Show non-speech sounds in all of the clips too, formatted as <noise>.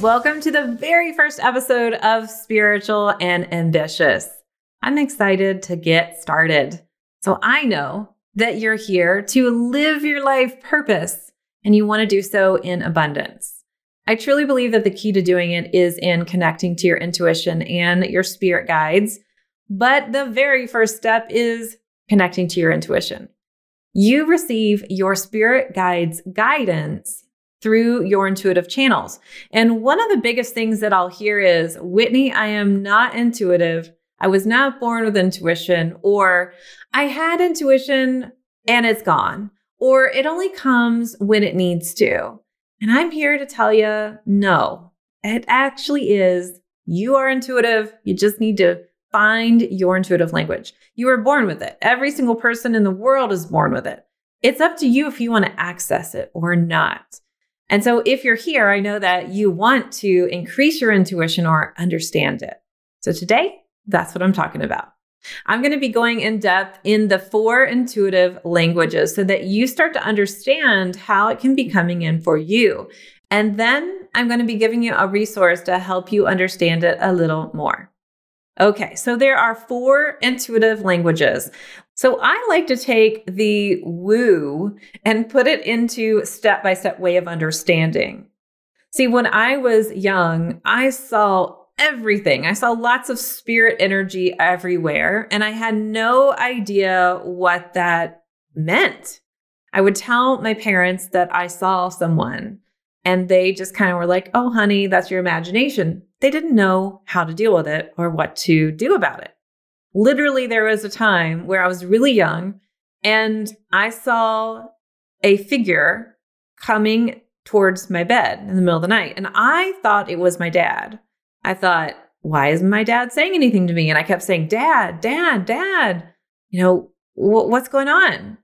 Welcome to the very first episode of Spiritual and Ambitious. I'm excited to get started. So I know that you're here to live your life purpose and you want to do so in abundance. I truly believe that the key to doing it is in connecting to your intuition and your spirit guides. But the very first step is connecting to your intuition. You receive your spirit guides guidance through your intuitive channels. And one of the biggest things that I'll hear is, Whitney, I am not intuitive. I was not born with intuition, or I had intuition and it's gone, or it only comes when it needs to. And I'm here to tell you no, it actually is. You are intuitive. You just need to find your intuitive language. You were born with it. Every single person in the world is born with it. It's up to you if you want to access it or not. And so if you're here, I know that you want to increase your intuition or understand it. So today, that's what I'm talking about. I'm going to be going in depth in the four intuitive languages so that you start to understand how it can be coming in for you. And then I'm going to be giving you a resource to help you understand it a little more. Okay, so there are four intuitive languages. So I like to take the woo and put it into step by step way of understanding. See, when I was young, I saw everything. I saw lots of spirit energy everywhere, and I had no idea what that meant. I would tell my parents that I saw someone, and they just kind of were like, oh, honey, that's your imagination. They didn't know how to deal with it or what to do about it. Literally, there was a time where I was really young and I saw a figure coming towards my bed in the middle of the night. And I thought it was my dad. I thought, why isn't my dad saying anything to me? And I kept saying, Dad, Dad, Dad, you know, what's going on?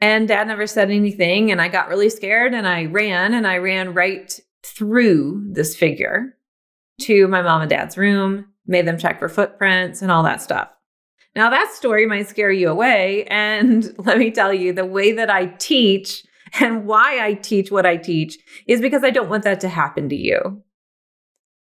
And dad never said anything. And I got really scared and I ran and I ran right through this figure to my mom and dad's room, made them check for footprints and all that stuff. Now, that story might scare you away. And <laughs> let me tell you, the way that I teach and why I teach what I teach is because I don't want that to happen to you.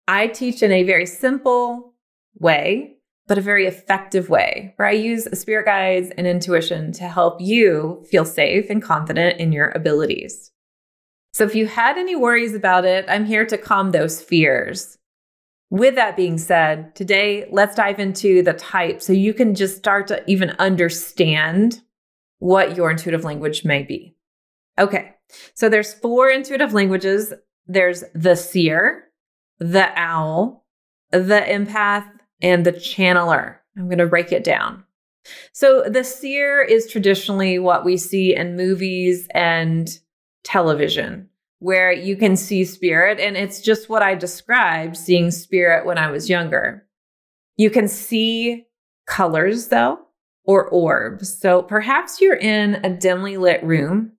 I teach in a very simple way, but a very effective way where I use spirit guides and intuition to help you feel safe and confident in your abilities. So if you had any worries about it, I'm here to calm those fears. With that being said, today let's dive into the type so you can just start to even understand what your intuitive language may be. Okay. So there's four intuitive languages. There's the seer, the owl, the empath, and the channeler. I'm going to break it down. So the seer is traditionally what we see in movies and television where you can see spirit. And it's just what I described seeing spirit when I was younger. You can see colors though, or orbs. So perhaps you're in a dimly lit room.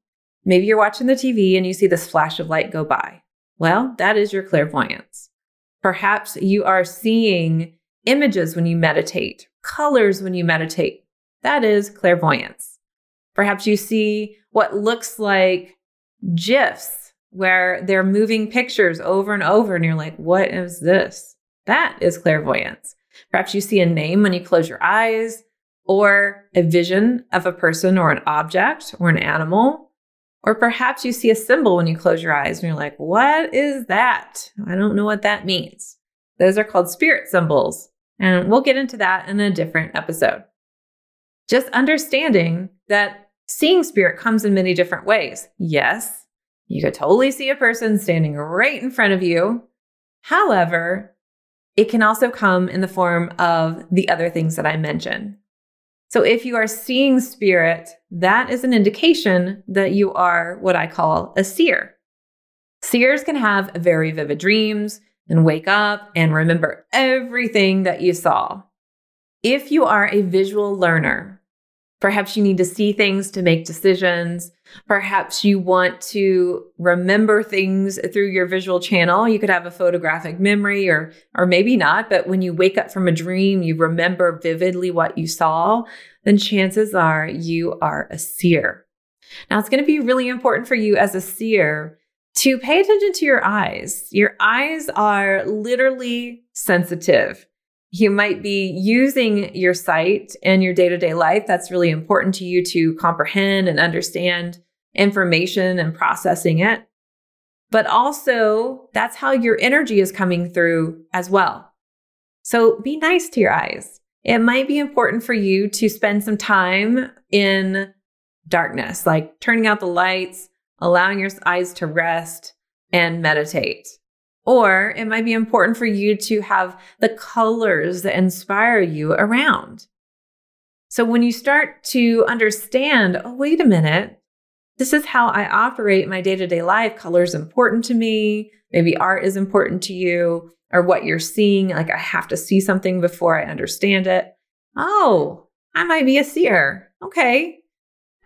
Maybe you're watching the TV and you see this flash of light go by. Well, that is your clairvoyance. Perhaps you are seeing images when you meditate, colors when you meditate. That is clairvoyance. Perhaps you see what looks like GIFs where they're moving pictures over and over, and you're like, what is this? That is clairvoyance. Perhaps you see a name when you close your eyes, or a vision of a person or an object or an animal. Or perhaps you see a symbol when you close your eyes and you're like, what is that? I don't know what that means. Those are called spirit symbols. And we'll get into that in a different episode. Just understanding that seeing spirit comes in many different ways. Yes, you could totally see a person standing right in front of you. However, it can also come in the form of the other things that I mentioned. So if you are seeing spirit, that is an indication that you are what I call a seer. Seers can have very vivid dreams, and wake up and remember everything that you saw. If you are a visual learner, perhaps you need to see things to make decisions. Perhaps you want to remember things through your visual channel. You could have a photographic memory or or maybe not, but when you wake up from a dream, you remember vividly what you saw, then chances are you are a seer. Now, it's going to be really important for you as a seer to pay attention to your eyes. Your eyes are literally sensitive. You might be using your sight in your day to day life. That's really important to you to comprehend and understand information and processing it. But also, that's how your energy is coming through as well. So be nice to your eyes. It might be important for you to spend some time in darkness, like turning out the lights, allowing your eyes to rest and meditate. Or it might be important for you to have the colors that inspire you around. So when you start to understand, oh, wait a minute, this is how I operate my day to day life. Color is important to me. Maybe art is important to you, or what you're seeing. Like I have to see something before I understand it. Oh, I might be a seer. Okay.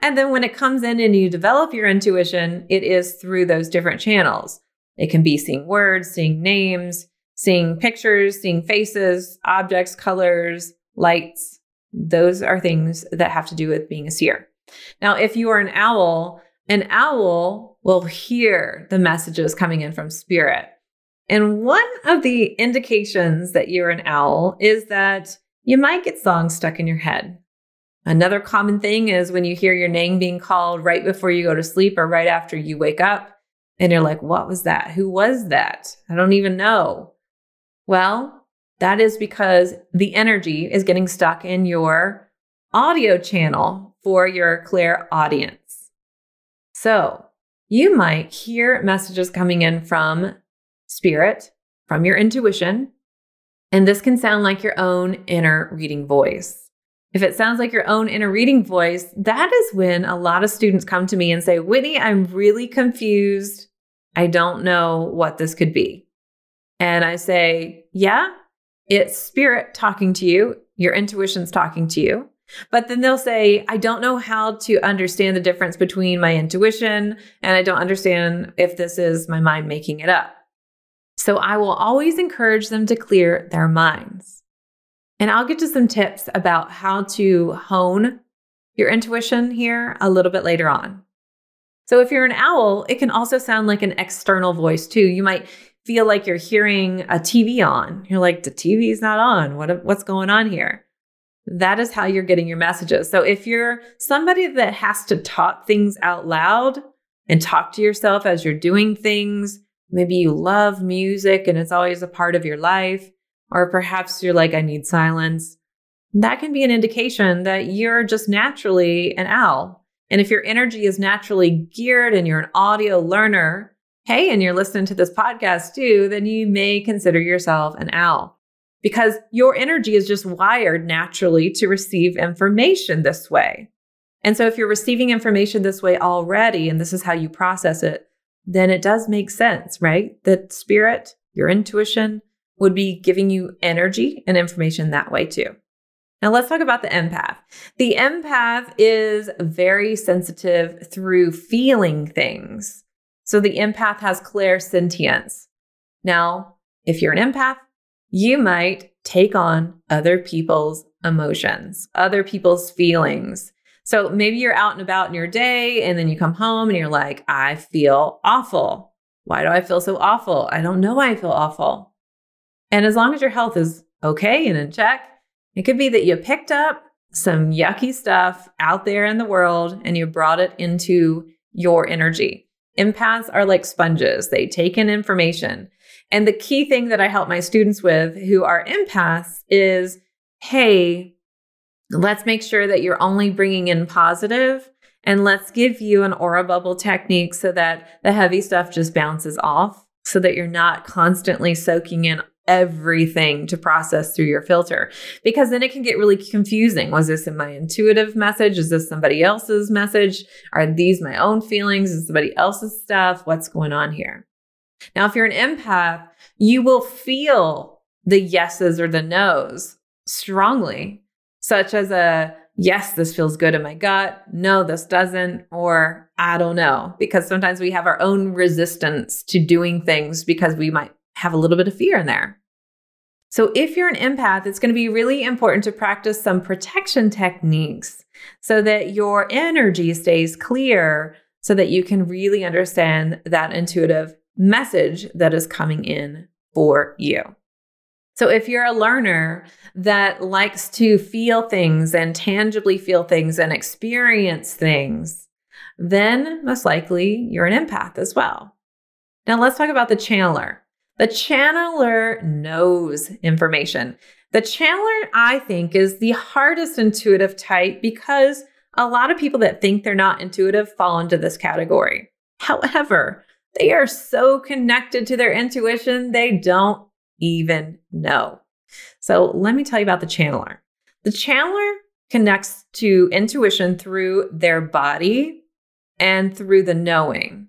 And then when it comes in and you develop your intuition, it is through those different channels. It can be seeing words, seeing names, seeing pictures, seeing faces, objects, colors, lights. Those are things that have to do with being a seer. Now, if you are an owl, an owl will hear the messages coming in from spirit. And one of the indications that you're an owl is that you might get songs stuck in your head. Another common thing is when you hear your name being called right before you go to sleep or right after you wake up, and you're like, what was that? Who was that? I don't even know. Well, that is because the energy is getting stuck in your audio channel for your clairaudience. So you might hear messages coming in from spirit, from your intuition, and this can sound like your own inner reading voice. If it sounds like your own inner reading voice, that is when a lot of students come to me and say, Whitney, I'm really confused. I don't know what this could be. And I say, Yeah, it's spirit talking to you, your intuition's talking to you. But then they'll say, I don't know how to understand the difference between my intuition and I don't understand if this is my mind making it up. So I will always encourage them to clear their minds. And I'll get to some tips about how to hone your intuition here a little bit later on. So, if you're an owl, it can also sound like an external voice too. You might feel like you're hearing a TV on. You're like, the TV's not on. What, what's going on here? That is how you're getting your messages. So, if you're somebody that has to talk things out loud and talk to yourself as you're doing things, maybe you love music and it's always a part of your life or perhaps you're like, I need silence. That can be an indication that you're just naturally an owl. And if your energy is naturally geared and you're an audio learner, hey, and you're listening to this podcast too, then you may consider yourself an owl because your energy is just wired naturally to receive information this way. And so if you're receiving information this way already, and this is how you process it, then it does make sense, right? That spirit, your intuition, would be giving you energy and information that way too. Now, let's talk about the empath. The empath is very sensitive through feeling things. So, the empath has clairsentience. Now, if you're an empath, you might take on other people's emotions, other people's feelings. So, maybe you're out and about in your day and then you come home and you're like, I feel awful. Why do I feel so awful? I don't know why I feel awful. And as long as your health is okay and in check, it could be that you picked up some yucky stuff out there in the world and you brought it into your energy. Empaths are like sponges, they take in information. And the key thing that I help my students with who are empaths is hey, let's make sure that you're only bringing in positive and let's give you an aura bubble technique so that the heavy stuff just bounces off so that you're not constantly soaking in everything to process through your filter because then it can get really confusing. Was this in my intuitive message? Is this somebody else's message? Are these my own feelings? Is somebody else's stuff? What's going on here? Now, if you're an empath, you will feel the yeses or the nos strongly, such as a yes, this feels good in my gut. No, this doesn't. Or I don't know, because sometimes we have our own resistance to doing things because we might have a little bit of fear in there. So, if you're an empath, it's going to be really important to practice some protection techniques so that your energy stays clear, so that you can really understand that intuitive message that is coming in for you. So, if you're a learner that likes to feel things and tangibly feel things and experience things, then most likely you're an empath as well. Now, let's talk about the channeler. The channeler knows information. The channeler, I think, is the hardest intuitive type because a lot of people that think they're not intuitive fall into this category. However, they are so connected to their intuition, they don't even know. So, let me tell you about the channeler. The channeler connects to intuition through their body and through the knowing.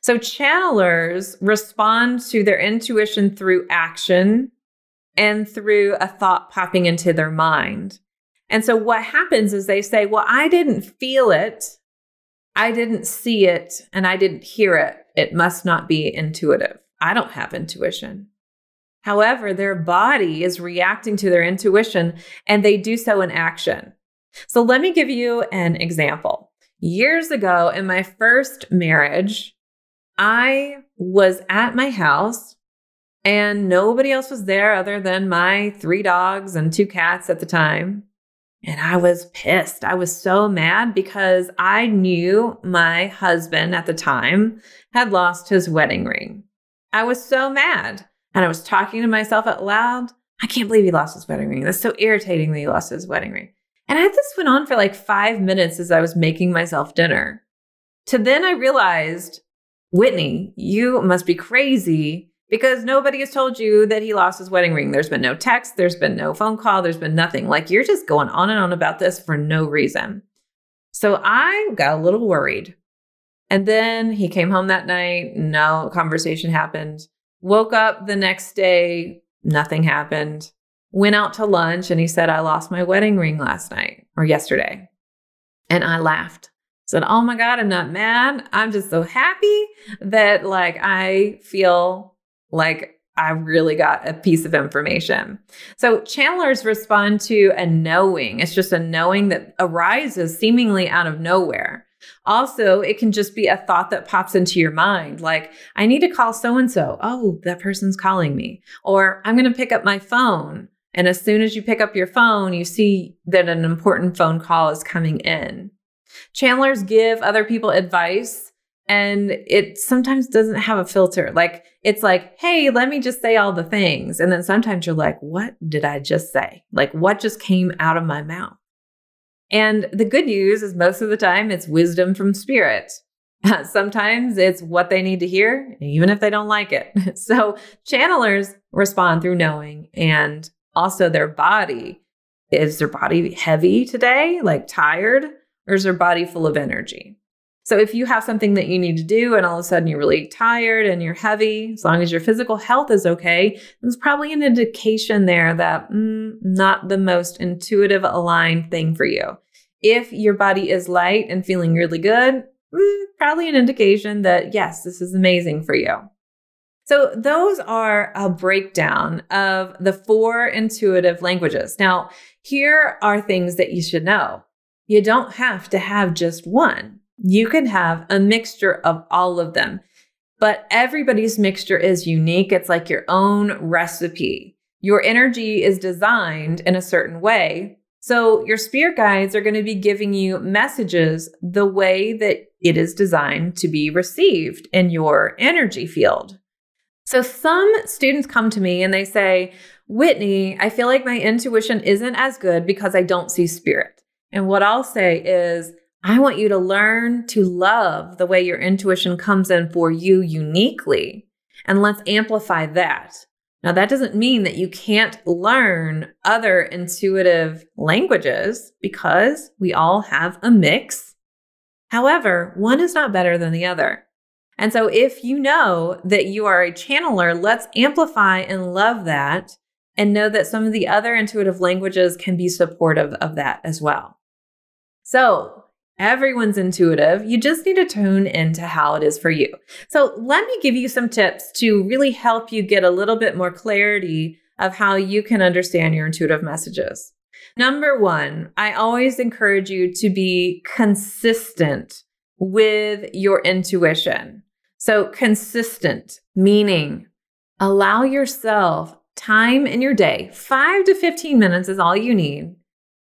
So channelers respond to their intuition through action and through a thought popping into their mind. And so what happens is they say, Well, I didn't feel it, I didn't see it, and I didn't hear it. It must not be intuitive. I don't have intuition. However, their body is reacting to their intuition and they do so in action. So let me give you an example. Years ago, in my first marriage, I was at my house and nobody else was there other than my three dogs and two cats at the time. And I was pissed. I was so mad because I knew my husband at the time had lost his wedding ring. I was so mad. And I was talking to myself out loud. I can't believe he lost his wedding ring. That's so irritating that he lost his wedding ring. And I, this went on for like five minutes as I was making myself dinner. To then I realized Whitney, you must be crazy because nobody has told you that he lost his wedding ring. There's been no text, there's been no phone call, there's been nothing. Like you're just going on and on about this for no reason. So I got a little worried. And then he came home that night, no conversation happened. Woke up the next day, nothing happened. Went out to lunch and he said, I lost my wedding ring last night or yesterday. And I laughed said, Oh my God, I'm not mad. I'm just so happy that like I feel like I really got a piece of information. So channelers respond to a knowing. It's just a knowing that arises seemingly out of nowhere. Also, it can just be a thought that pops into your mind, like, I need to call so and so. Oh, that person's calling me. Or I'm going to pick up my phone. And as soon as you pick up your phone, you see that an important phone call is coming in. Channelers give other people advice and it sometimes doesn't have a filter. Like it's like, hey, let me just say all the things. And then sometimes you're like, what did I just say? Like what just came out of my mouth? And the good news is most of the time it's wisdom from spirit. <laughs> Sometimes it's what they need to hear, even if they don't like it. <laughs> So channelers respond through knowing and also their body. Is their body heavy today, like tired? Or is their body full of energy? So if you have something that you need to do and all of a sudden you're really tired and you're heavy, as long as your physical health is okay, there's probably an indication there that mm, not the most intuitive aligned thing for you. If your body is light and feeling really good, mm, probably an indication that yes, this is amazing for you. So, those are a breakdown of the four intuitive languages. Now, here are things that you should know. You don't have to have just one. You can have a mixture of all of them, but everybody's mixture is unique. It's like your own recipe. Your energy is designed in a certain way. So your spirit guides are going to be giving you messages the way that it is designed to be received in your energy field. So some students come to me and they say, Whitney, I feel like my intuition isn't as good because I don't see spirit. And what I'll say is, I want you to learn to love the way your intuition comes in for you uniquely. And let's amplify that. Now, that doesn't mean that you can't learn other intuitive languages because we all have a mix. However, one is not better than the other. And so, if you know that you are a channeler, let's amplify and love that and know that some of the other intuitive languages can be supportive of that as well. So, everyone's intuitive. You just need to tune into how it is for you. So, let me give you some tips to really help you get a little bit more clarity of how you can understand your intuitive messages. Number one, I always encourage you to be consistent with your intuition. So, consistent, meaning allow yourself time in your day, five to 15 minutes is all you need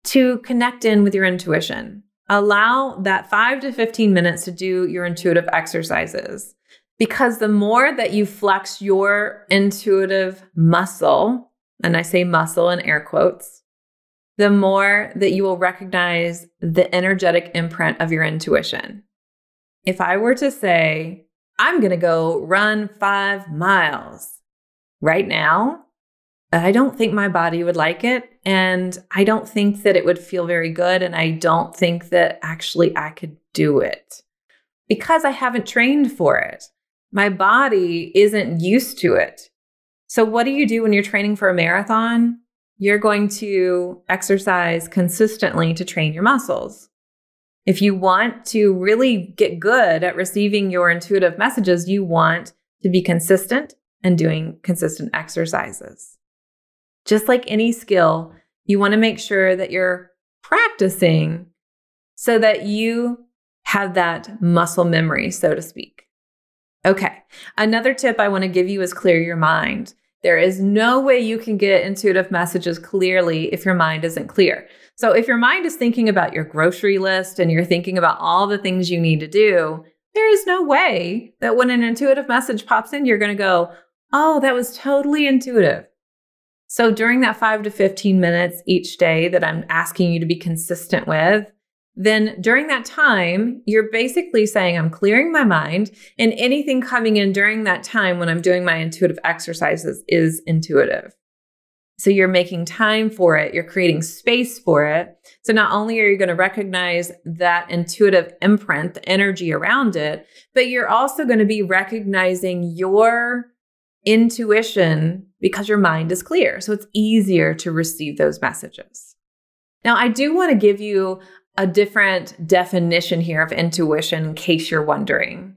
to connect in with your intuition. Allow that five to 15 minutes to do your intuitive exercises. Because the more that you flex your intuitive muscle, and I say muscle in air quotes, the more that you will recognize the energetic imprint of your intuition. If I were to say, I'm going to go run five miles right now. I don't think my body would like it. And I don't think that it would feel very good. And I don't think that actually I could do it because I haven't trained for it. My body isn't used to it. So, what do you do when you're training for a marathon? You're going to exercise consistently to train your muscles. If you want to really get good at receiving your intuitive messages, you want to be consistent and doing consistent exercises. Just like any skill, you want to make sure that you're practicing so that you have that muscle memory, so to speak. Okay, another tip I want to give you is clear your mind. There is no way you can get intuitive messages clearly if your mind isn't clear. So, if your mind is thinking about your grocery list and you're thinking about all the things you need to do, there is no way that when an intuitive message pops in, you're going to go, Oh, that was totally intuitive. So, during that five to 15 minutes each day that I'm asking you to be consistent with, then during that time, you're basically saying, I'm clearing my mind, and anything coming in during that time when I'm doing my intuitive exercises is intuitive. So you're making time for it, you're creating space for it. So not only are you going to recognize that intuitive imprint, the energy around it, but you're also going to be recognizing your intuition because your mind is clear. So it's easier to receive those messages. Now, I do want to give you a different definition here of intuition in case you're wondering.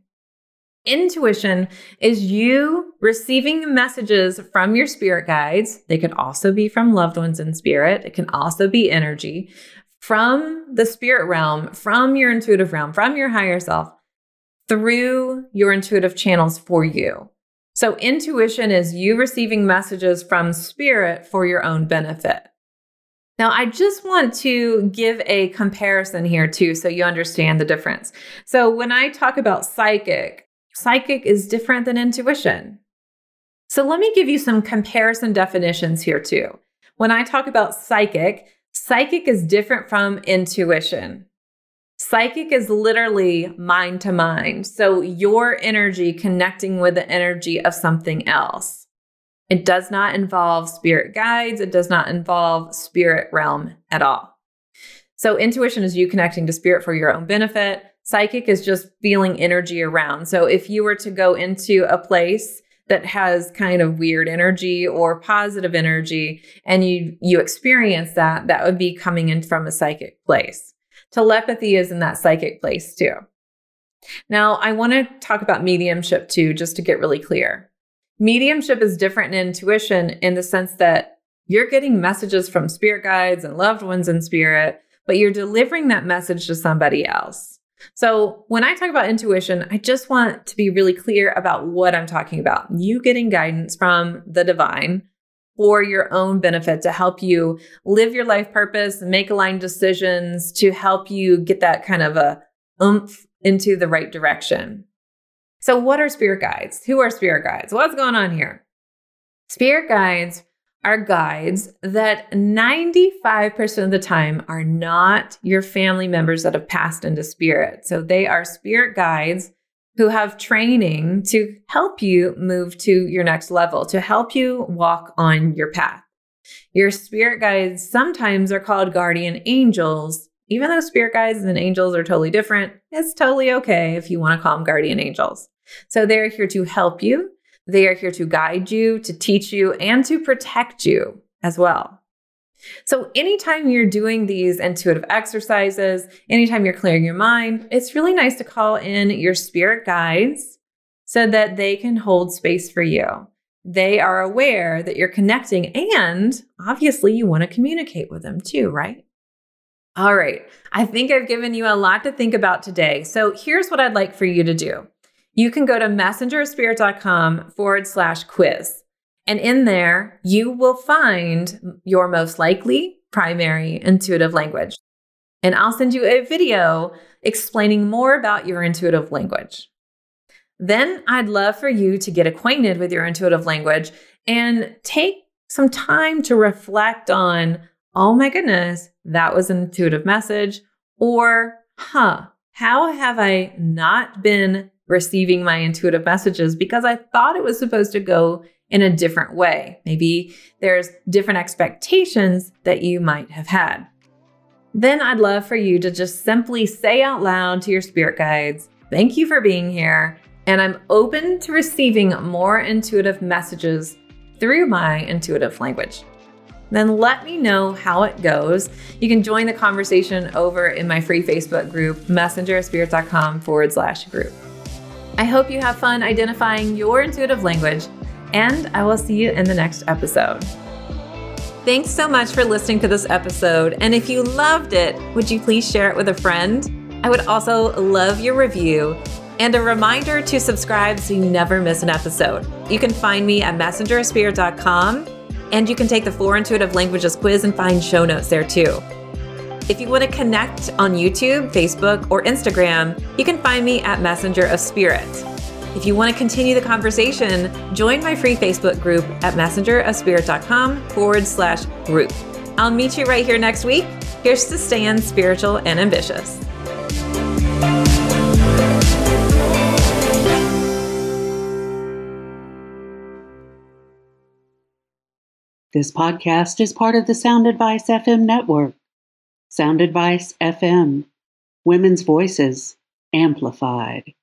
Intuition is you receiving messages from your spirit guides. They could also be from loved ones in spirit. It can also be energy from the spirit realm, from your intuitive realm, from your higher self through your intuitive channels for you. So, intuition is you receiving messages from spirit for your own benefit. Now, I just want to give a comparison here too, so you understand the difference. So, when I talk about psychic, psychic is different than intuition. So, let me give you some comparison definitions here too. When I talk about psychic, psychic is different from intuition. Psychic is literally mind to mind. So, your energy connecting with the energy of something else. It does not involve spirit guides, it does not involve spirit realm at all. So, intuition is you connecting to spirit for your own benefit. Psychic is just feeling energy around. So, if you were to go into a place that has kind of weird energy or positive energy and you you experience that that would be coming in from a psychic place telepathy is in that psychic place too now i want to talk about mediumship too just to get really clear Mediumship is different in intuition in the sense that you're getting messages from spirit guides and loved ones in spirit, but you're delivering that message to somebody else. So, when I talk about intuition, I just want to be really clear about what I'm talking about. You getting guidance from the divine for your own benefit to help you live your life purpose, make aligned decisions, to help you get that kind of a oomph into the right direction. So, what are spirit guides? Who are spirit guides? What's going on here? Spirit guides are guides that 95% of the time are not your family members that have passed into spirit. So, they are spirit guides who have training to help you move to your next level, to help you walk on your path. Your spirit guides sometimes are called guardian angels. Even though spirit guides and angels are totally different, it's totally okay if you want to call them guardian angels. So they're here to help you, they are here to guide you, to teach you, and to protect you as well. So, anytime you're doing these intuitive exercises, anytime you're clearing your mind, it's really nice to call in your spirit guides so that they can hold space for you. They are aware that you're connecting, and obviously, you want to communicate with them too, right? All right, I think I've given you a lot to think about today. So, here's what I'd like for you to do you can go to messengerspirit.com forward slash quiz. And in there, you will find your most likely primary intuitive language. And I'll send you a video explaining more about your intuitive language. Then I'd love for you to get acquainted with your intuitive language and take some time to reflect on, oh my goodness, that was an intuitive message. Or, huh, how have I not been receiving my intuitive messages because I thought it was supposed to go in a different way. Maybe there's different expectations that you might have had. Then I'd love for you to just simply say out loud to your spirit guides, Thank you for being here. And I'm open to receiving more intuitive messages through my intuitive language. Then let me know how it goes. You can join the conversation over in my free Facebook group, messengerspirit.com forward slash group. I hope you have fun identifying your intuitive language, and I will see you in the next episode. Thanks so much for listening to this episode. And if you loved it, would you please share it with a friend? I would also love your review and a reminder to subscribe so you never miss an episode. You can find me at messengerspirit.com and you can take the four intuitive languages quiz and find show notes there too. If you want to connect on YouTube, Facebook, or Instagram, you can find me at Messenger of Spirit. If you want to continue the conversation, join my free Facebook group at messengerofspirit.com forward slash group. I'll meet you right here next week. Here's to staying spiritual and ambitious. This podcast is part of the Sound Advice FM network. Sound Advice FM Women's Voices Amplified.